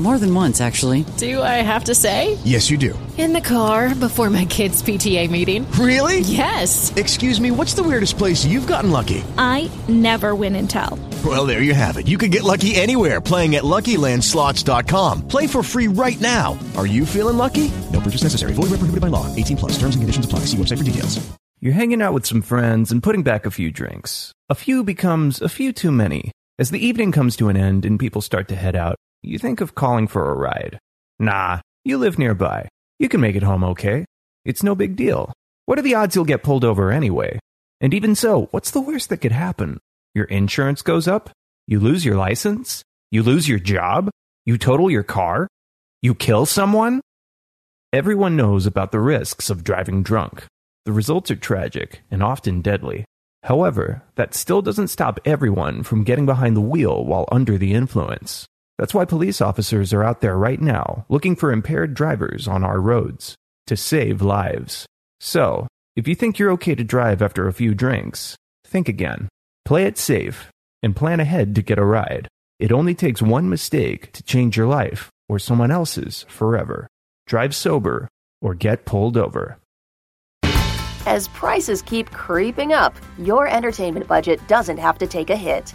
More than once, actually. Do I have to say? Yes, you do. In the car before my kids' PTA meeting. Really? Yes. Excuse me, what's the weirdest place you've gotten lucky? I never win and tell. Well, there you have it. You can get lucky anywhere playing at LuckyLandSlots.com. Play for free right now. Are you feeling lucky? No purchase necessary. Void where prohibited by law. 18 plus. Terms and conditions apply. See website for details. You're hanging out with some friends and putting back a few drinks. A few becomes a few too many. As the evening comes to an end and people start to head out, you think of calling for a ride. Nah, you live nearby. You can make it home okay. It's no big deal. What are the odds you'll get pulled over anyway? And even so, what's the worst that could happen? Your insurance goes up? You lose your license? You lose your job? You total your car? You kill someone? Everyone knows about the risks of driving drunk. The results are tragic and often deadly. However, that still doesn't stop everyone from getting behind the wheel while under the influence. That's why police officers are out there right now looking for impaired drivers on our roads to save lives. So, if you think you're okay to drive after a few drinks, think again. Play it safe and plan ahead to get a ride. It only takes one mistake to change your life or someone else's forever. Drive sober or get pulled over. As prices keep creeping up, your entertainment budget doesn't have to take a hit.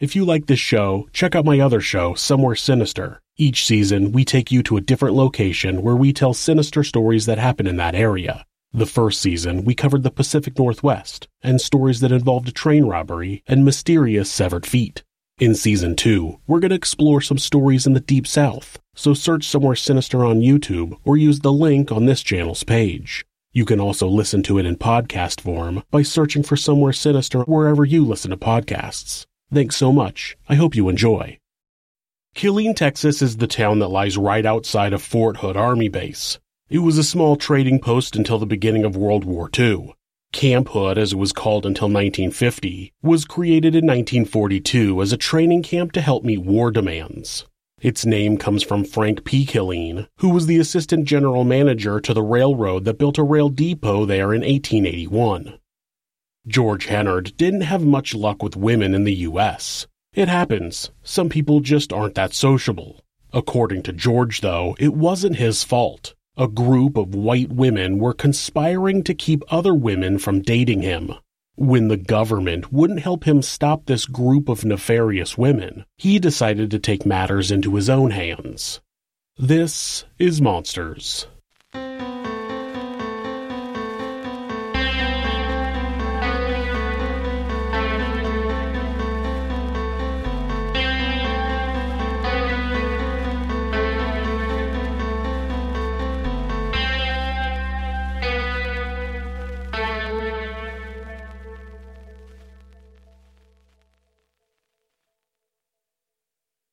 If you like this show, check out my other show, Somewhere Sinister. Each season, we take you to a different location where we tell sinister stories that happen in that area. The first season, we covered the Pacific Northwest and stories that involved a train robbery and mysterious severed feet. In season two, we're going to explore some stories in the Deep South, so search Somewhere Sinister on YouTube or use the link on this channel's page. You can also listen to it in podcast form by searching for Somewhere Sinister wherever you listen to podcasts. Thanks so much. I hope you enjoy. Killeen, Texas is the town that lies right outside of Fort Hood Army Base. It was a small trading post until the beginning of World War II. Camp Hood, as it was called until 1950, was created in 1942 as a training camp to help meet war demands. Its name comes from Frank P. Killeen, who was the assistant general manager to the railroad that built a rail depot there in 1881. George Hennard didn't have much luck with women in the U.S. It happens. Some people just aren't that sociable. According to George, though, it wasn't his fault. A group of white women were conspiring to keep other women from dating him. When the government wouldn't help him stop this group of nefarious women, he decided to take matters into his own hands. This is Monsters.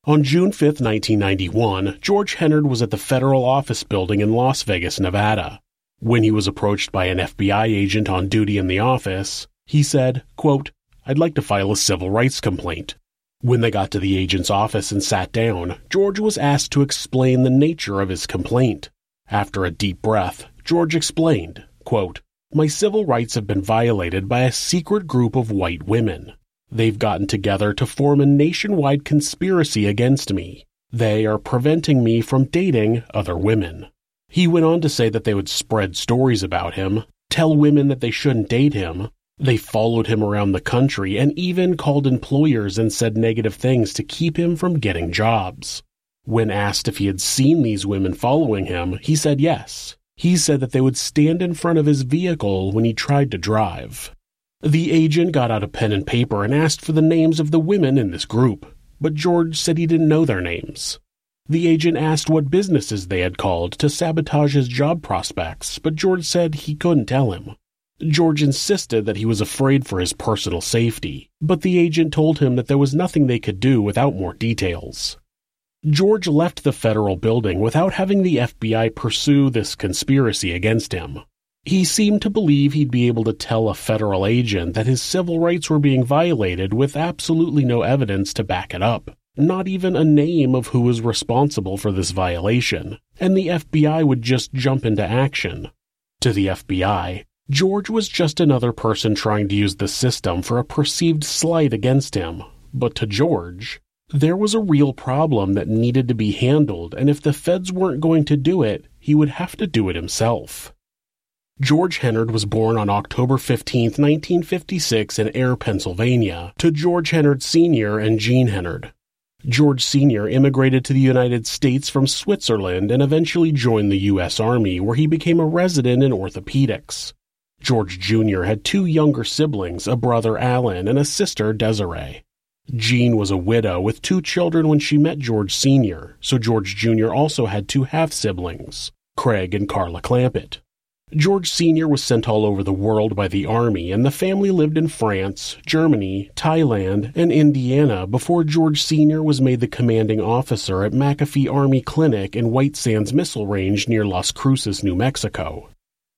On June 5, 1991, George Hennard was at the federal office building in Las Vegas, Nevada. When he was approached by an FBI agent on duty in the office, he said, quote, I'd like to file a civil rights complaint. When they got to the agent's office and sat down, George was asked to explain the nature of his complaint. After a deep breath, George explained, quote, My civil rights have been violated by a secret group of white women. They've gotten together to form a nationwide conspiracy against me. They are preventing me from dating other women. He went on to say that they would spread stories about him, tell women that they shouldn't date him, They followed him around the country and even called employers and said negative things to keep him from getting jobs. When asked if he had seen these women following him, he said yes. He said that they would stand in front of his vehicle when he tried to drive. The agent got out a pen and paper and asked for the names of the women in this group, but George said he didn't know their names. The agent asked what businesses they had called to sabotage his job prospects, but George said he couldn't tell him. George insisted that he was afraid for his personal safety, but the agent told him that there was nothing they could do without more details. George left the federal building without having the FBI pursue this conspiracy against him. He seemed to believe he'd be able to tell a federal agent that his civil rights were being violated with absolutely no evidence to back it up, not even a name of who was responsible for this violation, and the FBI would just jump into action. To the FBI, George was just another person trying to use the system for a perceived slight against him, but to George, there was a real problem that needed to be handled, and if the feds weren't going to do it, he would have to do it himself. George Hennard was born on October 15, 1956 in Sayre, Pennsylvania, to George Hennard Sr. and Jean Hennard. George Sr. immigrated to the United States from Switzerland and eventually joined the U.S. Army, where he became a resident in orthopedics. George Jr. had two younger siblings, a brother Alan and a sister Desiree. Jean was a widow with two children when she met George Sr., so George Jr. also had two half siblings, Craig and Carla Clampett. George Sr. was sent all over the world by the Army, and the family lived in France, Germany, Thailand, and Indiana before George Sr. was made the commanding officer at McAfee Army Clinic in White Sands Missile Range near Las Cruces, New Mexico.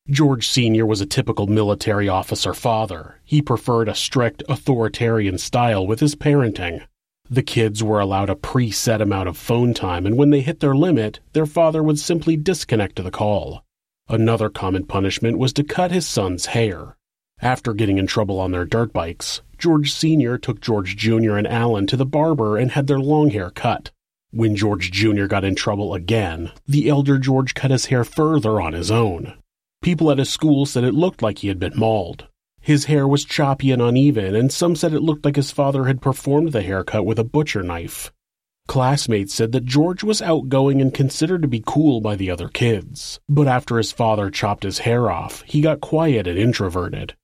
George Sr. was a typical military officer father. He preferred a strict, authoritarian style with his parenting. The kids were allowed a preset amount of phone time, and when they hit their limit, their father would simply disconnect the call. Another common punishment was to cut his son's hair. After getting in trouble on their dirt bikes, George Sr. took George Jr. and Alan to the barber and had their long hair cut. When George Jr. got in trouble again, the elder George cut his hair further on his own. People at his school said it looked like he had been mauled. His hair was choppy and uneven, and some said it looked like his father had performed the haircut with a butcher knife. Classmates said that George was outgoing and considered to be cool by the other kids, but after his father chopped his hair off, he got quiet and introverted.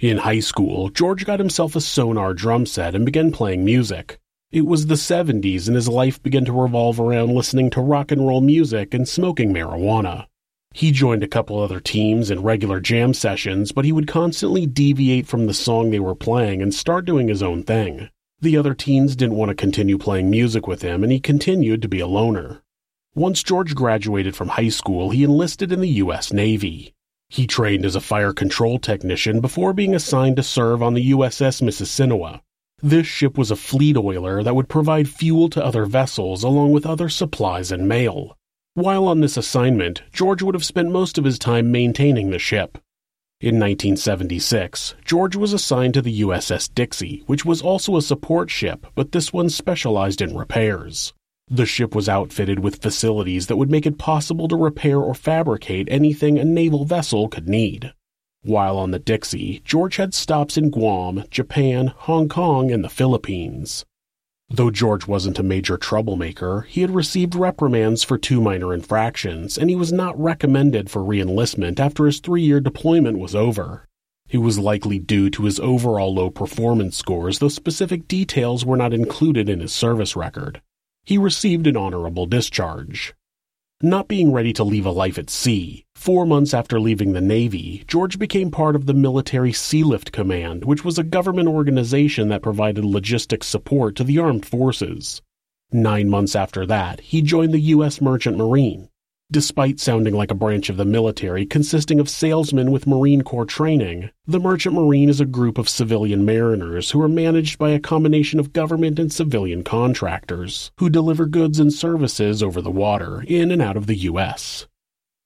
In high school, George got himself a Sonor drum set and began playing music. It was the 70s and his life began to revolve around listening to rock and roll music and smoking marijuana. He joined a couple other teams in regular jam sessions, but he would constantly deviate from the song they were playing and start doing his own thing. The other teens didn't want to continue playing music with him, and he continued to be a loner. Once George graduated from high school, he enlisted in the U.S. Navy. He trained as a fire control technician before being assigned to serve on the USS Mississinewa. This ship was a fleet oiler that would provide fuel to other vessels along with other supplies and mail. While on this assignment, George would have spent most of his time maintaining the ship. In 1976, George was assigned to the USS Dixie, which was also a support ship, but this one specialized in repairs. The ship was outfitted with facilities that would make it possible to repair or fabricate anything a naval vessel could need. While on the Dixie, George had stops in Guam, Japan, Hong Kong, and the Philippines. Though George wasn't a major troublemaker, he had received reprimands for two minor infractions, and he was not recommended for reenlistment after his three year deployment was over. It was likely due to his overall low performance scores, though specific details were not included in his service record. He received an honorable discharge. Not being ready to leave a life at sea, four months after leaving the Navy, George became part of the Military Sealift Command, which was a government organization that provided logistics support to the armed forces. Nine months after that, he joined the U.S. Merchant Marine. Despite sounding like a branch of the military consisting of salesmen with Marine Corps training, the Merchant Marine is a group of civilian mariners who are managed by a combination of government and civilian contractors who deliver goods and services over the water in and out of the U.S.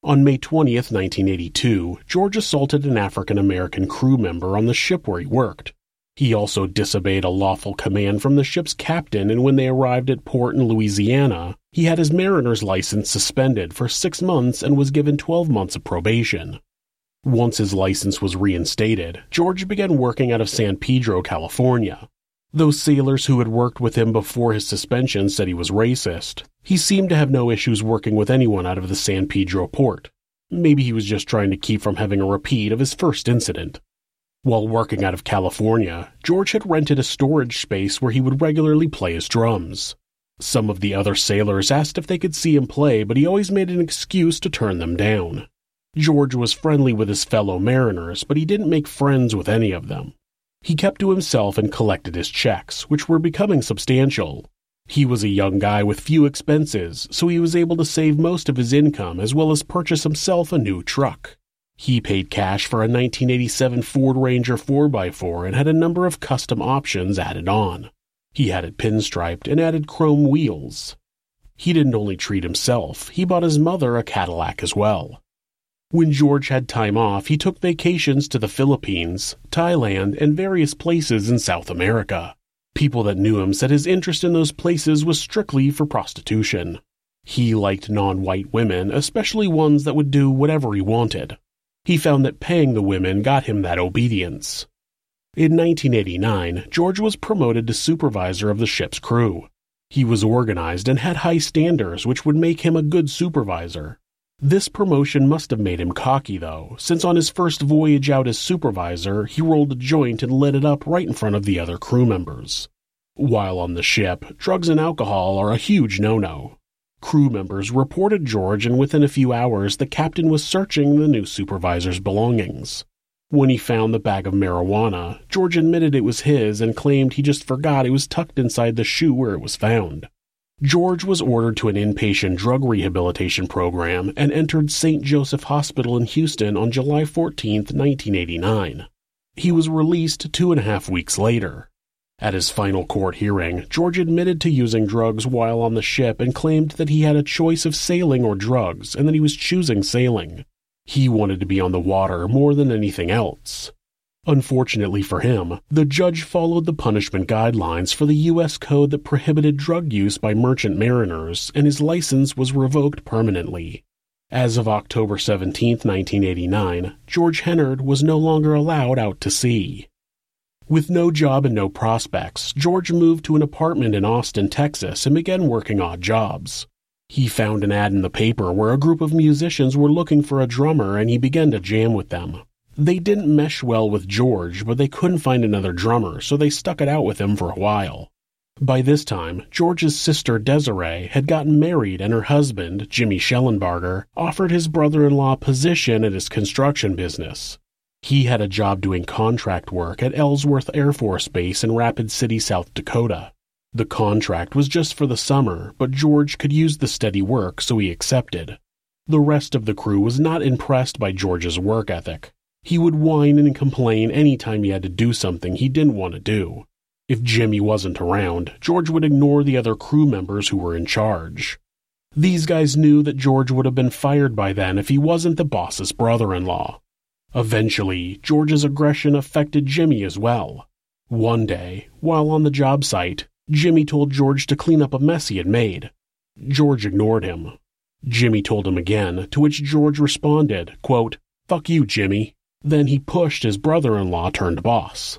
On May 20th, 1982, George assaulted an African American crew member on the ship where he worked. He also disobeyed a lawful command from the ship's captain, and when they arrived at port in Louisiana, he had his mariner's license suspended for six months and was given 12 months of probation. Once his license was reinstated, George began working out of San Pedro, California. Those sailors who had worked with him before his suspension said he was racist. He seemed to have no issues working with anyone out of the San Pedro port. Maybe he was just trying to keep from having a repeat of his first incident. While working out of California, George had rented a storage space where he would regularly play his drums. Some of the other sailors asked if they could see him play, but he always made an excuse to turn them down. George was friendly with his fellow mariners, but he didn't make friends with any of them. He kept to himself and collected his checks, which were becoming substantial. He was a young guy with few expenses, so he was able to save most of his income as well as purchase himself a new truck. He paid cash for a 1987 Ford Ranger 4x4 and had a number of custom options added on. He had it pinstriped and added chrome wheels. He didn't only treat himself, he bought his mother a Cadillac as well. When George had time off, he took vacations to the Philippines, Thailand, and various places in South America. People that knew him said his interest in those places was strictly for prostitution. He liked non white women, especially ones that would do whatever he wanted. He found that paying the women got him that obedience. In 1989, George was promoted to supervisor of the ship's crew. He was organized and had high standards, which would make him a good supervisor. This promotion must have made him cocky, though, since on his first voyage out as supervisor, he rolled a joint and lit it up right in front of the other crew members. While on the ship, drugs and alcohol are a huge no no. Crew members reported George, and within a few hours, the captain was searching the new supervisor's belongings. When he found the bag of marijuana, George admitted it was his and claimed he just forgot it was tucked inside the shoe where it was found. George was ordered to an inpatient drug rehabilitation program and entered St. Joseph Hospital in Houston on July 14, 1989. He was released two and a half weeks later. At his final court hearing, George admitted to using drugs while on the ship and claimed that he had a choice of sailing or drugs and that he was choosing sailing. He wanted to be on the water more than anything else. Unfortunately for him, the judge followed the punishment guidelines for the U.S. code that prohibited drug use by merchant mariners, and his license was revoked permanently. As of October 17, 1989, George Hennard was no longer allowed out to sea. With no job and no prospects, George moved to an apartment in Austin, Texas, and began working odd jobs. He found an ad in the paper where a group of musicians were looking for a drummer, and he began to jam with them. They didn't mesh well with George, but they couldn't find another drummer, so they stuck it out with him for a while. By this time, George's sister Desiree had gotten married and her husband, Jimmy Schellenbarger, offered his brother-in-law a position at his construction business. He had a job doing contract work at Ellsworth Air Force Base in Rapid City, South Dakota. The contract was just for the summer, but George could use the steady work, so he accepted. The rest of the crew was not impressed by George's work ethic. He would whine and complain any time he had to do something he didn't want to do. If Jimmy wasn't around, George would ignore the other crew members who were in charge. These guys knew that George would have been fired by then if he wasn't the boss's brother in law. Eventually, George's aggression affected Jimmy as well. One day, while on the job site, Jimmy told George to clean up a mess he had made. George ignored him. Jimmy told him again, to which George responded, quote, Fuck you, Jimmy. Then he pushed his brother in law turned boss.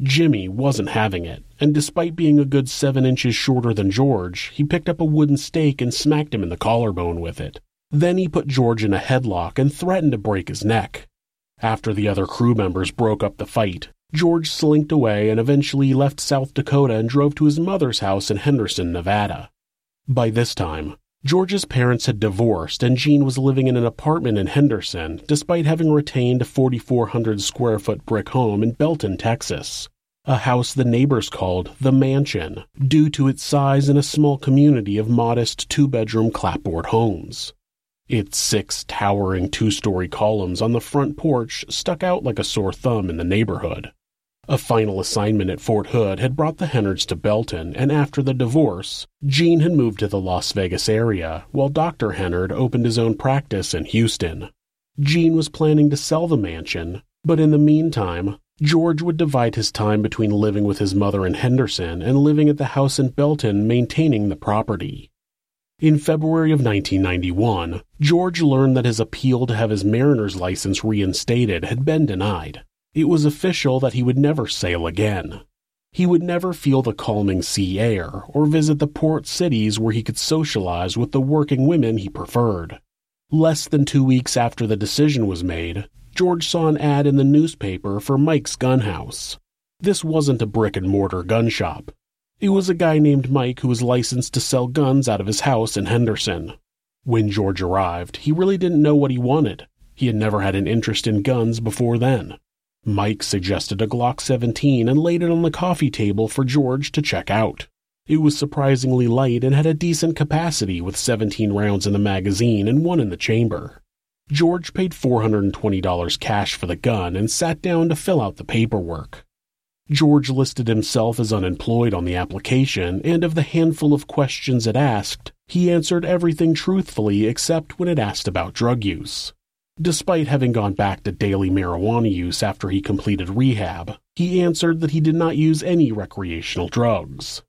Jimmy wasn't having it, and despite being a good seven inches shorter than George, he picked up a wooden stake and smacked him in the collarbone with it. Then he put George in a headlock and threatened to break his neck. After the other crew members broke up the fight, George slinked away and eventually left South Dakota and drove to his mother's house in Henderson, Nevada. By this time, George's parents had divorced, and Jean was living in an apartment in Henderson, despite having retained a 4,400 square foot brick home in Belton, Texas. A house the neighbors called the Mansion, due to its size in a small community of modest two bedroom clapboard homes. Its six towering two story columns on the front porch stuck out like a sore thumb in the neighborhood. A final assignment at Fort Hood had brought the Hennards to Belton, and after the divorce, Jean had moved to the Las Vegas area, while Dr. Hennard opened his own practice in Houston. Jean was planning to sell the mansion, but in the meantime, George would divide his time between living with his mother in Henderson and living at the house in Belton maintaining the property. In February of 1991, George learned that his appeal to have his mariner's license reinstated had been denied. It was official that he would never sail again. He would never feel the calming sea air or visit the port cities where he could socialize with the working women he preferred. Less than two weeks after the decision was made, George saw an ad in the newspaper for Mike's Gun House. This wasn't a brick and mortar gun shop. It was a guy named Mike who was licensed to sell guns out of his house in Henderson. When George arrived, he really didn't know what he wanted. He had never had an interest in guns before then. Mike suggested a Glock 17 and laid it on the coffee table for George to check out. It was surprisingly light and had a decent capacity with 17 rounds in the magazine and one in the chamber. George paid $420 cash for the gun and sat down to fill out the paperwork. George listed himself as unemployed on the application, and of the handful of questions it asked, he answered everything truthfully except when it asked about drug use. Despite having gone back to daily marijuana use after he completed rehab, he answered that he did not use any recreational drugs.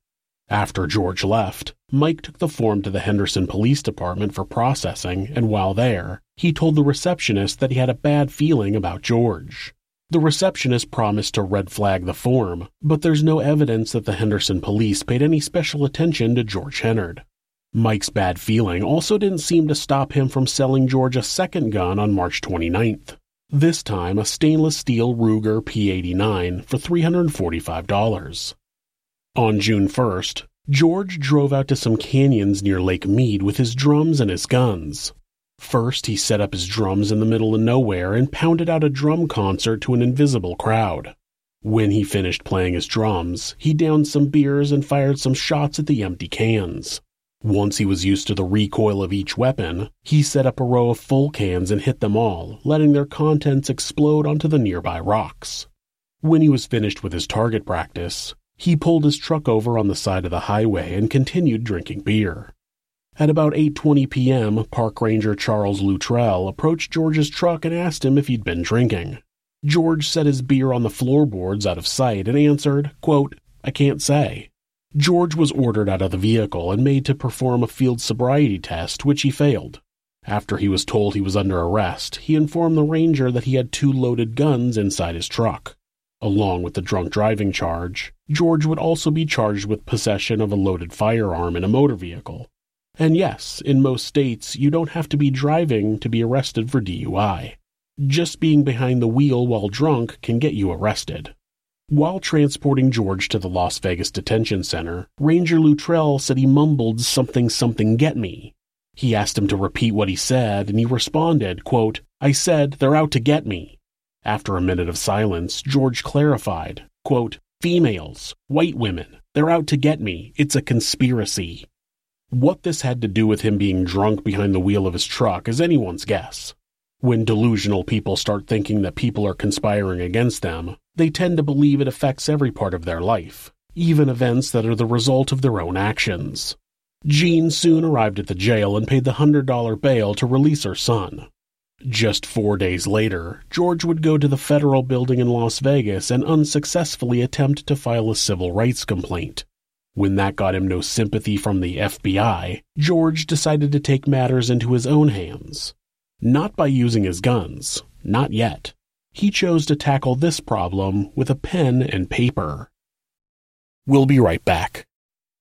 After George left, Mike took the form to the Henderson Police Department for processing, and while there, he told the receptionist that he had a bad feeling about George. The receptionist promised to red flag the form, but there's no evidence that the Henderson police paid any special attention to George Hennard. Mike's bad feeling also didn't seem to stop him from selling George a second gun on March 29th. This time, a stainless steel Ruger P89 for $345. On June 1st, George drove out to some canyons near Lake Mead with his drums and his guns. First, he set up his drums in the middle of nowhere and pounded out a drum concert to an invisible crowd. When he finished playing his drums, he downed some beers and fired some shots at the empty cans. Once he was used to the recoil of each weapon, he set up a row of full cans and hit them all, letting their contents explode onto the nearby rocks. When he was finished with his target practice, he pulled his truck over on the side of the highway and continued drinking beer. At about 8:20 p.m., park ranger Charles Luttrell approached George's truck and asked him if he'd been drinking. George set his beer on the floorboards out of sight and answered, quote, "I can't say." George was ordered out of the vehicle and made to perform a field sobriety test, which he failed. After he was told he was under arrest, he informed the ranger that he had two loaded guns inside his truck. Along with the drunk driving charge, George would also be charged with possession of a loaded firearm in a motor vehicle. And yes, in most states, you don't have to be driving to be arrested for DUI. Just being behind the wheel while drunk can get you arrested. While transporting George to the Las Vegas Detention Center, Ranger Luttrell said he mumbled something something get me. He asked him to repeat what he said, and he responded, quote, I said, they're out to get me. After a minute of silence, George clarified, quote, Females, white women, they're out to get me. It's a conspiracy. What this had to do with him being drunk behind the wheel of his truck is anyone's guess. When delusional people start thinking that people are conspiring against them, they tend to believe it affects every part of their life, even events that are the result of their own actions. Jean soon arrived at the jail and paid the $100 bail to release her son. Just four days later, George would go to the federal building in Las Vegas and unsuccessfully attempt to file a civil rights complaint. When that got him no sympathy from the FBI, George decided to take matters into his own hands. Not by using his guns, not yet. He chose to tackle this problem with a pen and paper. We'll be right back.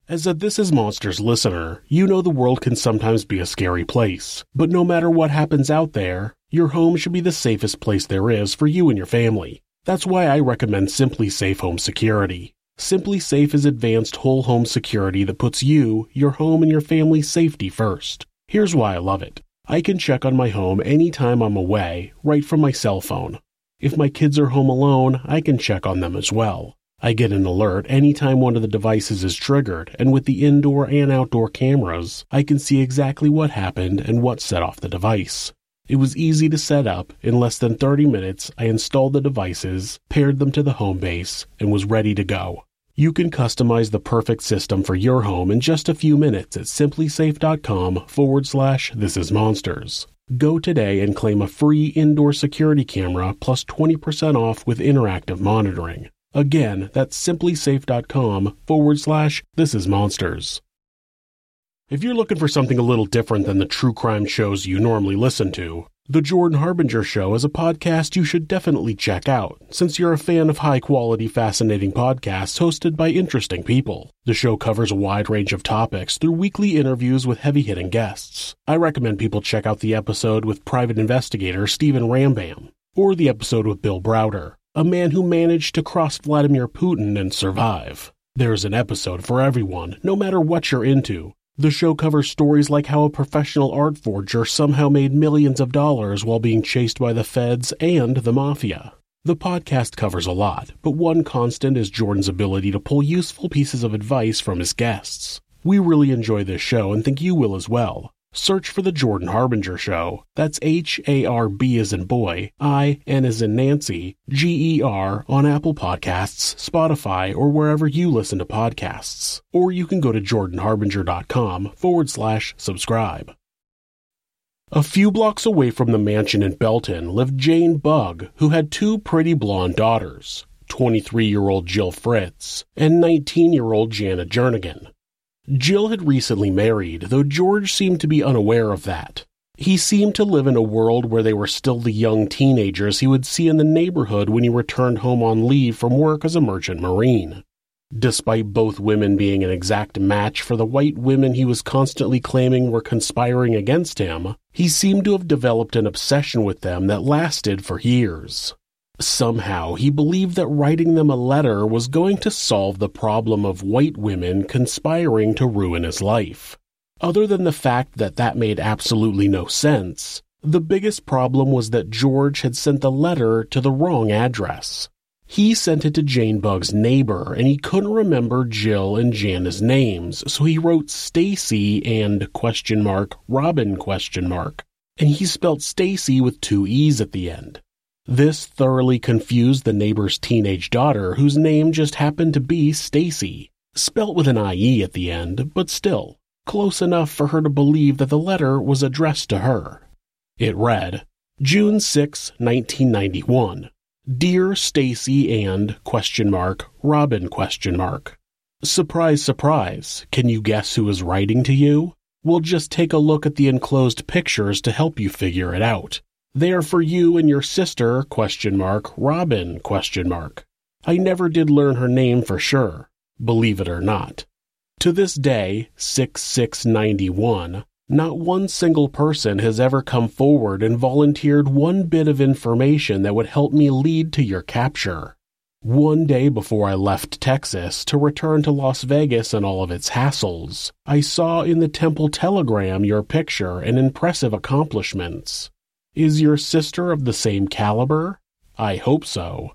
As a This Is Monsters listener, you know the world can sometimes be a scary place, but no matter what happens out there, your home should be the safest place there is for you and your family. That's why I recommend SimpliSafe Home Security. SimpliSafe is advanced whole home security that puts you, your home, and your family's safety first. Here's why I love it. I can check on my home anytime I'm away, right from my cell phone. If my kids are home alone, I can check on them as well. I get an alert anytime one of the devices is triggered, and with the indoor and outdoor cameras, I can see exactly what happened and what set off the device. It was easy to set up. In less than 30 minutes, I installed the devices, paired them to the home base, and was ready to go. You can customize the perfect system for your home in just a few minutes at simplisafe.com forward slash this is monsters. Go today and claim a free indoor security camera plus 20% off with interactive monitoring. Again, that's simplisafe.com forward slash this is monsters. If you're looking for something a little different than the true crime shows you normally listen to, The Jordan Harbinger Show is a podcast you should definitely check out, since you're a fan of high quality, fascinating podcasts hosted by interesting people. The show covers a wide range of topics through weekly interviews with heavy hitting guests. I recommend people check out the episode with private investigator Stephen Rambam, or the episode with Bill Browder, a man who managed to cross Vladimir Putin and survive. There's an episode for everyone, no matter what you're into. The show covers stories like how a professional art forger somehow made millions of dollars while being chased by the feds and the mafia. The podcast covers a lot, but one constant is Jordan's ability to pull useful pieces of advice from his guests. We really enjoy this show and think you will as well. Search for The Jordan Harbinger Show. That's H A R B as in boy, I N as in Nancy, G E R on Apple Podcasts, Spotify, or wherever you listen to podcasts. Or you can go to jordanharbinger.com forward slash subscribe. A few blocks away from the mansion in Belton lived Jane Bugg, who had two pretty blonde daughters 23 year old Jill Fritz and 19 year old Janet Jernigan. Jill had recently married, though George seemed to be unaware of that. He seemed to live in a world where they were still the young teenagers he would see in the neighborhood when he returned home on leave from work as a merchant marine. Despite both women being an exact match for the white women he was constantly claiming were conspiring against him, he seemed to have developed an obsession with them that lasted for years. Somehow, he believed that writing them a letter was going to solve the problem of white women conspiring to ruin his life. Other than the fact that that made absolutely no sense, the biggest problem was that George had sent the letter to the wrong address. He sent it to Jane Bugg's neighbor, and he couldn't remember Jill and Jana's names, so he wrote Stacy and question mark Robin question mark, and he spelt Stacy with two e's at the end. This thoroughly confused the neighbor's teenage daughter, whose name just happened to be Stacy, spelt with an IE at the end, but still, close enough for her to believe that the letter was addressed to her. It read, June 6, 1991. Dear Stacy and question mark Robin question mark. Surprise, surprise. Can you guess who is writing to you? We'll just take a look at the enclosed pictures to help you figure it out. They are for you and your sister, question mark, Robin, question mark. I never did learn her name for sure, believe it or not. To this day, 6691, not one single person has ever come forward and volunteered one bit of information that would help me lead to your capture. One day before I left Texas to return to Las Vegas and all of its hassles, I saw in the Temple Telegram your picture and impressive accomplishments. Is your sister of the same caliber? I hope so.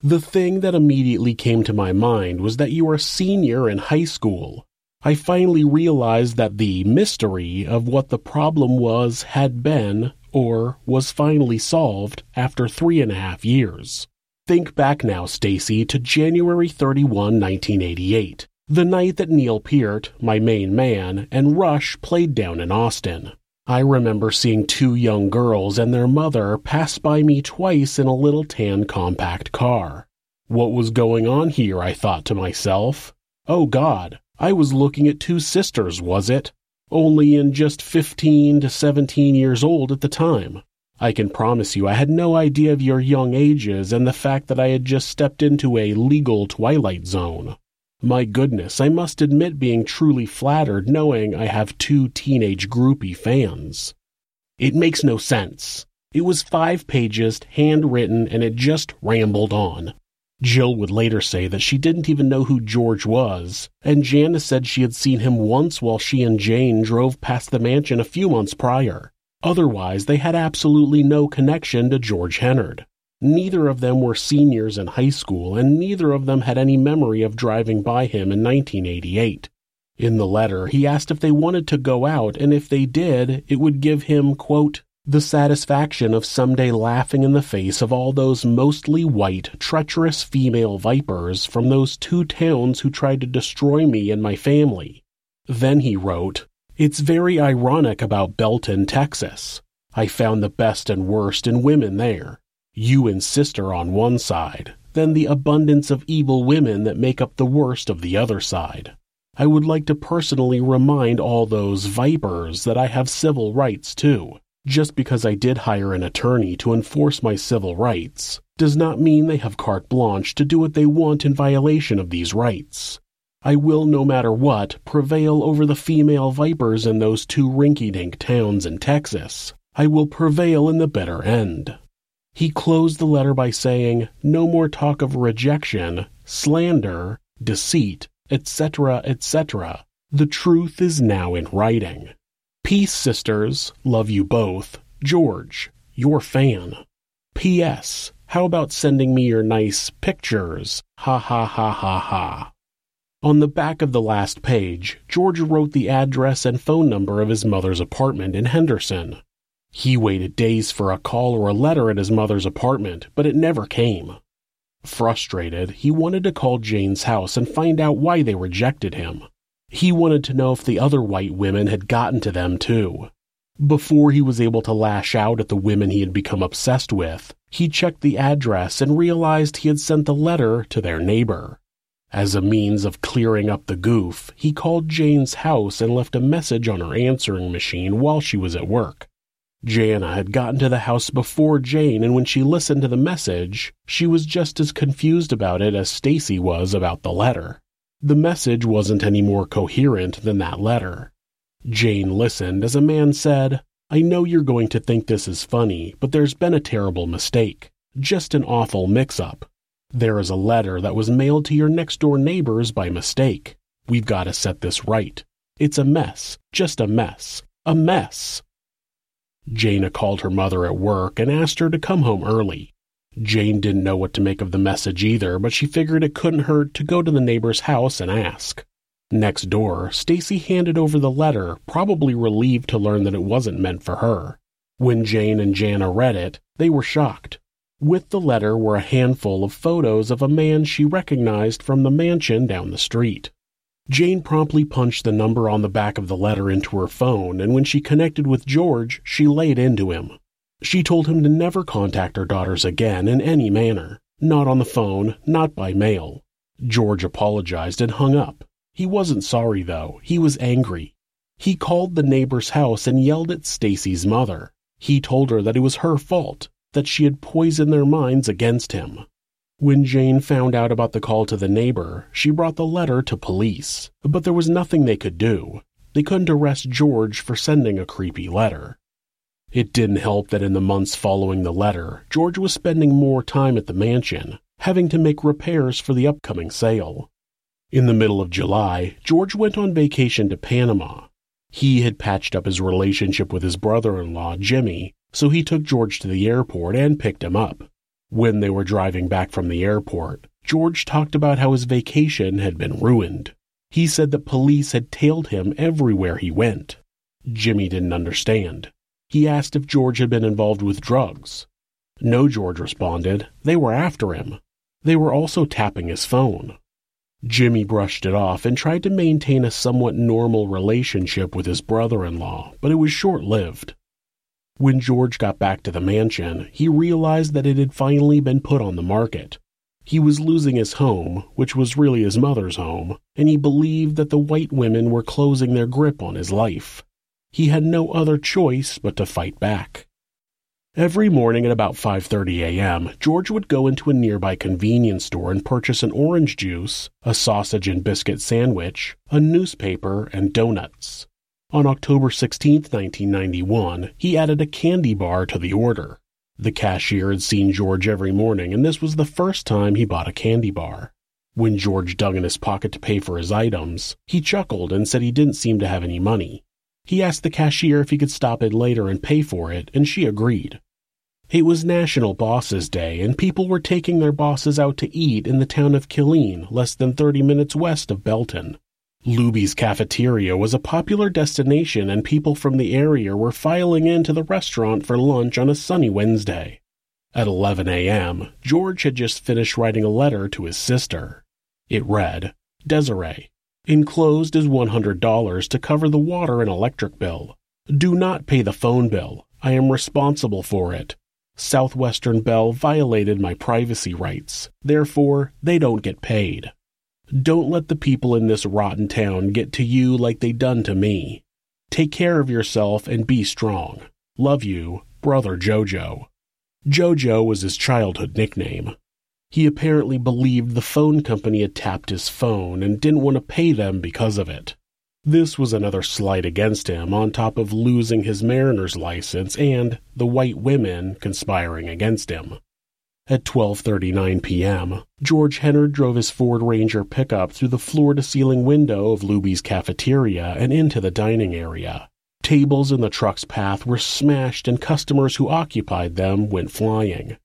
The thing that immediately came to my mind was that you are senior in high school. I finally realized that the mystery of what the problem was had been, or was finally solved, after three and a half years. Think back now, Stacy, to January 31, 1988, the night that Neil Peart, my main man, and Rush played down in Austin. I remember seeing two young girls and their mother pass by me twice in a little tan compact car. What was going on here, I thought to myself. Oh God, I was looking at two sisters, was it? Only in just 15 to 17 years old at the time. I can promise you I had no idea of your young ages and the fact that I had just stepped into a legal twilight zone. My goodness, I must admit being truly flattered knowing I have two teenage groupie fans. It makes no sense. It was five pages, handwritten, and it just rambled on. Jill would later say that she didn't even know who George was, and Janice said she had seen him once while she and Jane drove past the mansion a few months prior. Otherwise, they had absolutely no connection to George Hennard. Neither of them were seniors in high school, and neither of them had any memory of driving by him in 1988. In the letter, he asked if they wanted to go out, and if they did, it would give him, quote, the satisfaction of someday laughing in the face of all those mostly white, treacherous female vipers from those two towns who tried to destroy me and my family. Then he wrote, It's very ironic about Belton, Texas. I found the best and worst in women there. You and sister on one side, then the abundance of evil women that make up the worst of the other side. I would like to personally remind all those vipers that I have civil rights too. Just because I did hire an attorney to enforce my civil rights does not mean they have carte blanche to do what they want in violation of these rights. I will, no matter what, prevail over the female vipers in those two rinky dink towns in Texas. I will prevail in the better end. He closed the letter by saying, No more talk of rejection, slander, deceit, etc., etc. The truth is now in writing. Peace, sisters. Love you both. George, your fan. P.S. How about sending me your nice pictures? Ha ha ha ha ha. On the back of the last page, George wrote the address and phone number of his mother's apartment in Henderson. He waited days for a call or a letter at his mother's apartment, but it never came. Frustrated, he wanted to call Jane's house and find out why they rejected him. He wanted to know if the other white women had gotten to them too. Before he was able to lash out at the women he had become obsessed with, he checked the address and realized he had sent the letter to their neighbor. As a means of clearing up the goof, he called Jane's house and left a message on her answering machine while she was at work. Jana had gotten to the house before Jane, and when she listened to the message, she was just as confused about it as Stacy was about the letter. The message wasn't any more coherent than that letter. Jane listened as a man said, I know you're going to think this is funny, but there's been a terrible mistake. Just an awful mix up. There is a letter that was mailed to your next door neighbors by mistake. We've got to set this right. It's a mess. Just a mess. A mess. Jana called her mother at work and asked her to come home early. Jane didn't know what to make of the message either, but she figured it couldn't hurt to go to the neighbor's house and ask. Next door, Stacy handed over the letter, probably relieved to learn that it wasn't meant for her. When Jane and Jana read it, they were shocked. With the letter were a handful of photos of a man she recognized from the mansion down the street. Jane promptly punched the number on the back of the letter into her phone, and when she connected with George, she laid into him. She told him to never contact her daughters again in any manner. Not on the phone, not by mail. George apologized and hung up. He wasn't sorry, though. He was angry. He called the neighbor's house and yelled at Stacy's mother. He told her that it was her fault, that she had poisoned their minds against him. When Jane found out about the call to the neighbor, she brought the letter to police, but there was nothing they could do. They couldn't arrest George for sending a creepy letter. It didn't help that in the months following the letter, George was spending more time at the mansion, having to make repairs for the upcoming sale. In the middle of July, George went on vacation to Panama. He had patched up his relationship with his brother in law, Jimmy, so he took George to the airport and picked him up. When they were driving back from the airport, George talked about how his vacation had been ruined. He said that police had tailed him everywhere he went. Jimmy didn't understand. He asked if George had been involved with drugs. No, George responded. They were after him. They were also tapping his phone. Jimmy brushed it off and tried to maintain a somewhat normal relationship with his brother in law, but it was short lived. When George got back to the mansion, he realized that it had finally been put on the market. He was losing his home, which was really his mother's home, and he believed that the white women were closing their grip on his life. He had no other choice but to fight back. Every morning at about 5:30 a.m., George would go into a nearby convenience store and purchase an orange juice, a sausage and biscuit sandwich, a newspaper, and donuts. On October 16, 1991, he added a candy bar to the order. The cashier had seen George every morning, and this was the first time he bought a candy bar. When George dug in his pocket to pay for his items, he chuckled and said he didn't seem to have any money. He asked the cashier if he could stop in later and pay for it, and she agreed. It was National Bosses Day, and people were taking their bosses out to eat in the town of Killeen, less than 30 minutes west of Belton. Luby's cafeteria was a popular destination, and people from the area were filing into the restaurant for lunch on a sunny Wednesday. At 11 a.m., George had just finished writing a letter to his sister. It read, Desiree, enclosed is $100 to cover the water and electric bill. Do not pay the phone bill. I am responsible for it. Southwestern Bell violated my privacy rights. Therefore, they don't get paid. Don't let the people in this rotten town get to you like they done to me. Take care of yourself and be strong. Love you, Brother Jojo. Jojo was his childhood nickname. He apparently believed the phone company had tapped his phone and didn't want to pay them because of it. This was another slight against him on top of losing his mariner's license and the white women conspiring against him. At 12:39 p.m., George Hennard drove his Ford Ranger pickup through the floor-to-ceiling window of Luby's cafeteria and into the dining area. Tables in the truck's path were smashed and customers who occupied them went flying.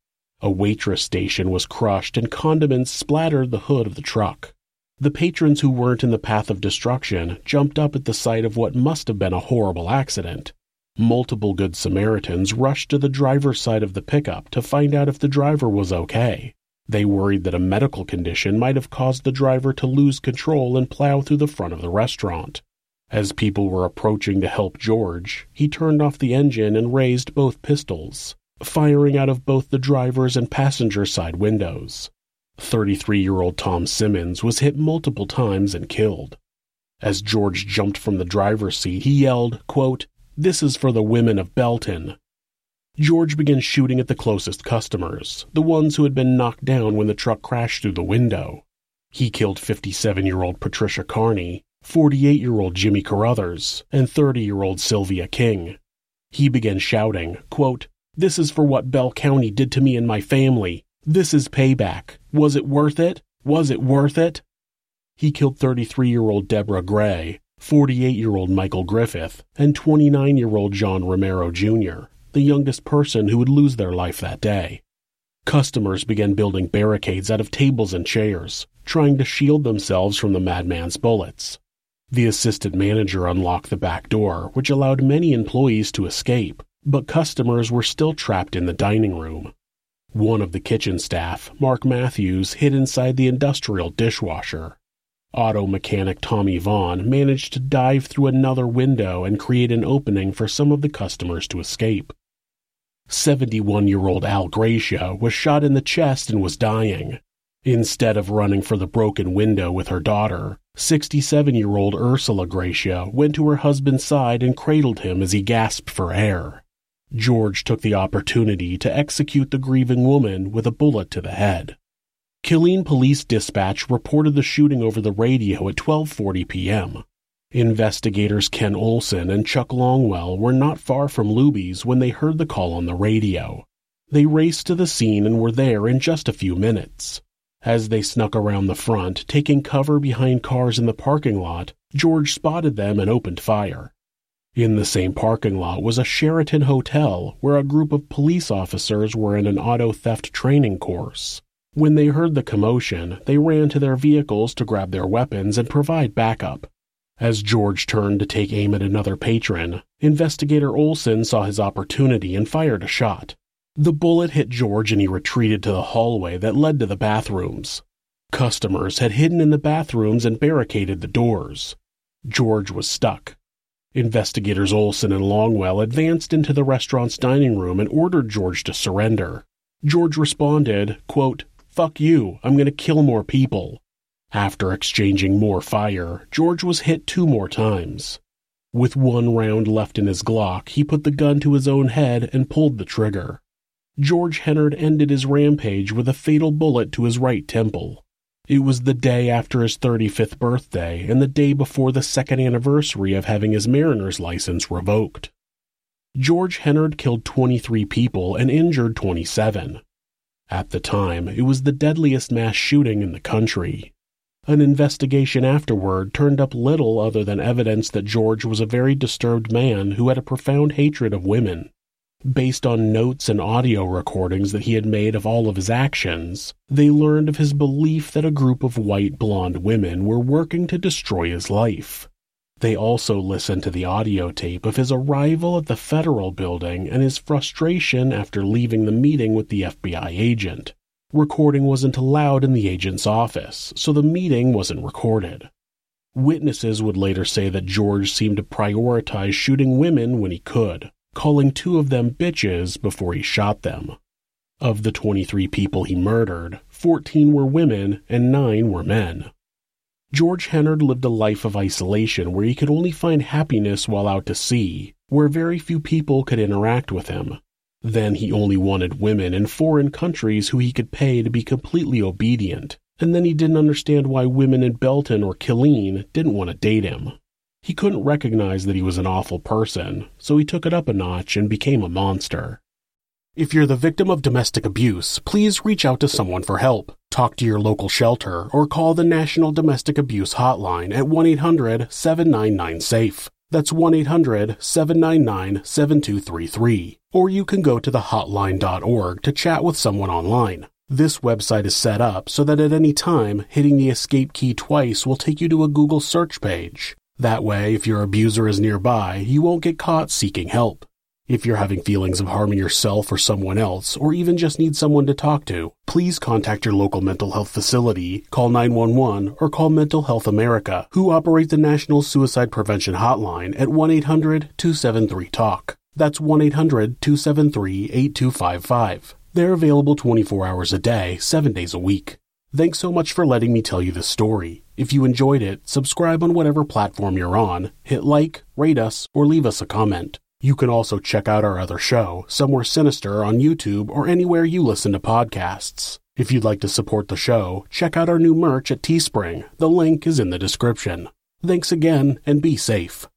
A waitress station was crushed and condiments splattered the hood of the truck. The patrons who weren't in the path of destruction jumped up at the sight of what must have been a horrible accident. Multiple Good Samaritans rushed to the driver's side of the pickup to find out if the driver was okay. They worried that a medical condition might have caused the driver to lose control and plow through the front of the restaurant. As people were approaching to help George, he turned off the engine and raised both pistols, firing out of both the driver's and passenger side windows. 33 year old Tom Simmons was hit multiple times and killed. As George jumped from the driver's seat, he yelled, quote, This is for the women of Belton. George began shooting at the closest customers, the ones who had been knocked down when the truck crashed through the window. He killed 57 year old Patricia Carney, 48 year old Jimmy Carruthers, and 30 year old Sylvia King. He began shouting, quote, This is for what Bell County did to me and my family. This is payback. Was it worth it? Was it worth it? He killed 33 year old Deborah Gray, 48 year old Michael Griffith, and 29 year old John Romero Jr., the youngest person who would lose their life that day. Customers began building barricades out of tables and chairs, trying to shield themselves from the madman's bullets. The assistant manager unlocked the back door, which allowed many employees to escape, but customers were still trapped in the dining room. One of the kitchen staff, Mark Matthews, hid inside the industrial dishwasher. Auto mechanic Tommy Vaughn managed to dive through another window and create an opening for some of the customers to escape. 71 year old Al Gratia was shot in the chest and was dying. Instead of running for the broken window with her daughter, 67 year old Ursula Gratia went to her husband's side and cradled him as he gasped for air. George took the opportunity to execute the grieving woman with a bullet to the head. Killeen Police Dispatch reported the shooting over the radio at 12:40 p.m. Investigators Ken Olson and Chuck Longwell were not far from Luby's when they heard the call on the radio. They raced to the scene and were there in just a few minutes. As they snuck around the front, taking cover behind cars in the parking lot, George spotted them and opened fire. In the same parking lot was a Sheraton hotel where a group of police officers were in an auto theft training course. When they heard the commotion, they ran to their vehicles to grab their weapons and provide backup. As George turned to take aim at another patron, investigator Olson saw his opportunity and fired a shot. The bullet hit George and he retreated to the hallway that led to the bathrooms. Customers had hidden in the bathrooms and barricaded the doors. George was stuck. Investigators Olson and Longwell advanced into the restaurant's dining room and ordered George to surrender. George responded, quote, Fuck you, I'm gonna kill more people. After exchanging more fire, George was hit two more times. With one round left in his Glock, he put the gun to his own head and pulled the trigger. George Hennard ended his rampage with a fatal bullet to his right temple. It was the day after his 35th birthday and the day before the second anniversary of having his mariner's license revoked. George Hennard killed 23 people and injured 27. At the time, it was the deadliest mass shooting in the country. An investigation afterward turned up little other than evidence that George was a very disturbed man who had a profound hatred of women. Based on notes and audio recordings that he had made of all of his actions, they learned of his belief that a group of white blonde women were working to destroy his life. They also listened to the audio tape of his arrival at the federal building and his frustration after leaving the meeting with the FBI agent. Recording wasn't allowed in the agent's office, so the meeting wasn't recorded. Witnesses would later say that George seemed to prioritize shooting women when he could, calling two of them bitches before he shot them. Of the 23 people he murdered, 14 were women and 9 were men. George Hennard lived a life of isolation where he could only find happiness while out to sea, where very few people could interact with him. Then he only wanted women in foreign countries who he could pay to be completely obedient, and then he didn't understand why women in Belton or Killeen didn't want to date him. He couldn't recognize that he was an awful person, so he took it up a notch and became a monster. If you're the victim of domestic abuse, please reach out to someone for help. Talk to your local shelter or call the National Domestic Abuse Hotline at 1 800 799 SAFE. That's 1 800 799 7233. Or you can go to thehotline.org to chat with someone online. This website is set up so that at any time, hitting the escape key twice will take you to a Google search page. That way, if your abuser is nearby, you won't get caught seeking help. If you're having feelings of harming yourself or someone else, or even just need someone to talk to, please contact your local mental health facility, call 911, or call Mental Health America, who operate the National Suicide Prevention Hotline at 1 800 273 TALK. That's 1 800 273 8255. They're available 24 hours a day, 7 days a week. Thanks so much for letting me tell you this story. If you enjoyed it, subscribe on whatever platform you're on, hit like, rate us, or leave us a comment. You can also check out our other show, Somewhere Sinister, on YouTube or anywhere you listen to podcasts. If you'd like to support the show, check out our new merch at Teespring. The link is in the description. Thanks again and be safe.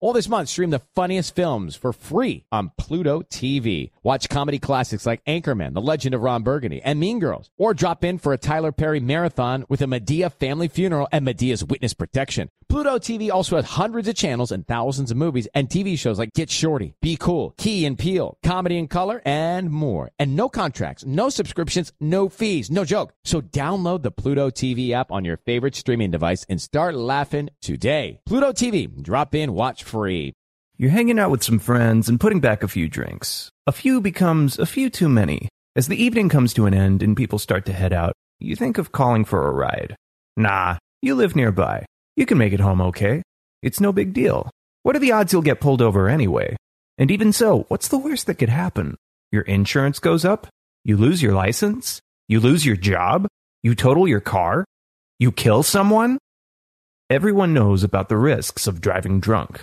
All this month, stream the funniest films for free on Pluto TV. Watch comedy classics like Anchorman, The Legend of Ron Burgundy, and Mean Girls. Or drop in for a Tyler Perry marathon with a Madea family funeral and Madea's witness protection. Pluto TV also has hundreds of channels and thousands of movies and TV shows like Get Shorty, Be Cool, Key and Peele, Comedy in Color, and more. And no contracts, no subscriptions, no fees, no joke. So download the Pluto TV app on your favorite streaming device and start laughing today. Pluto TV, drop in, watch free. You're hanging out with some friends and putting back a few drinks. A few becomes a few too many. As the evening comes to an end and people start to head out, you think of calling for a ride. Nah, you live nearby. You can make it home okay. It's no big deal. What are the odds you'll get pulled over anyway? And even so, what's the worst that could happen? Your insurance goes up? You lose your license? You lose your job? You total your car? You kill someone? Everyone knows about the risks of driving drunk.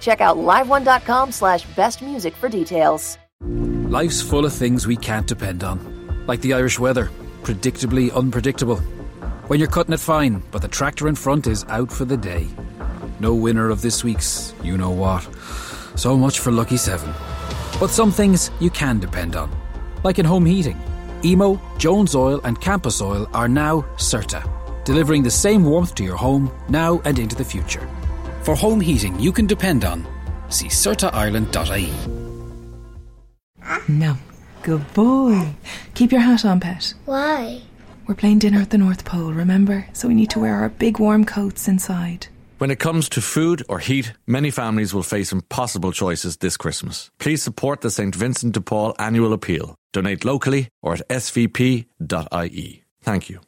Check out liveone.com slash best music for details. Life's full of things we can't depend on, like the Irish weather, predictably unpredictable. When you're cutting it fine, but the tractor in front is out for the day. No winner of this week's you know what. So much for Lucky 7. But some things you can depend on, like in home heating. Emo, Jones Oil, and Campus Oil are now CERTA, delivering the same warmth to your home now and into the future. For home heating you can depend on, see CERTAIreland.ie. No. Good boy. Keep your hat on, pet. Why? We're playing dinner at the North Pole, remember? So we need to wear our big warm coats inside. When it comes to food or heat, many families will face impossible choices this Christmas. Please support the St. Vincent de Paul annual appeal. Donate locally or at svp.ie. Thank you.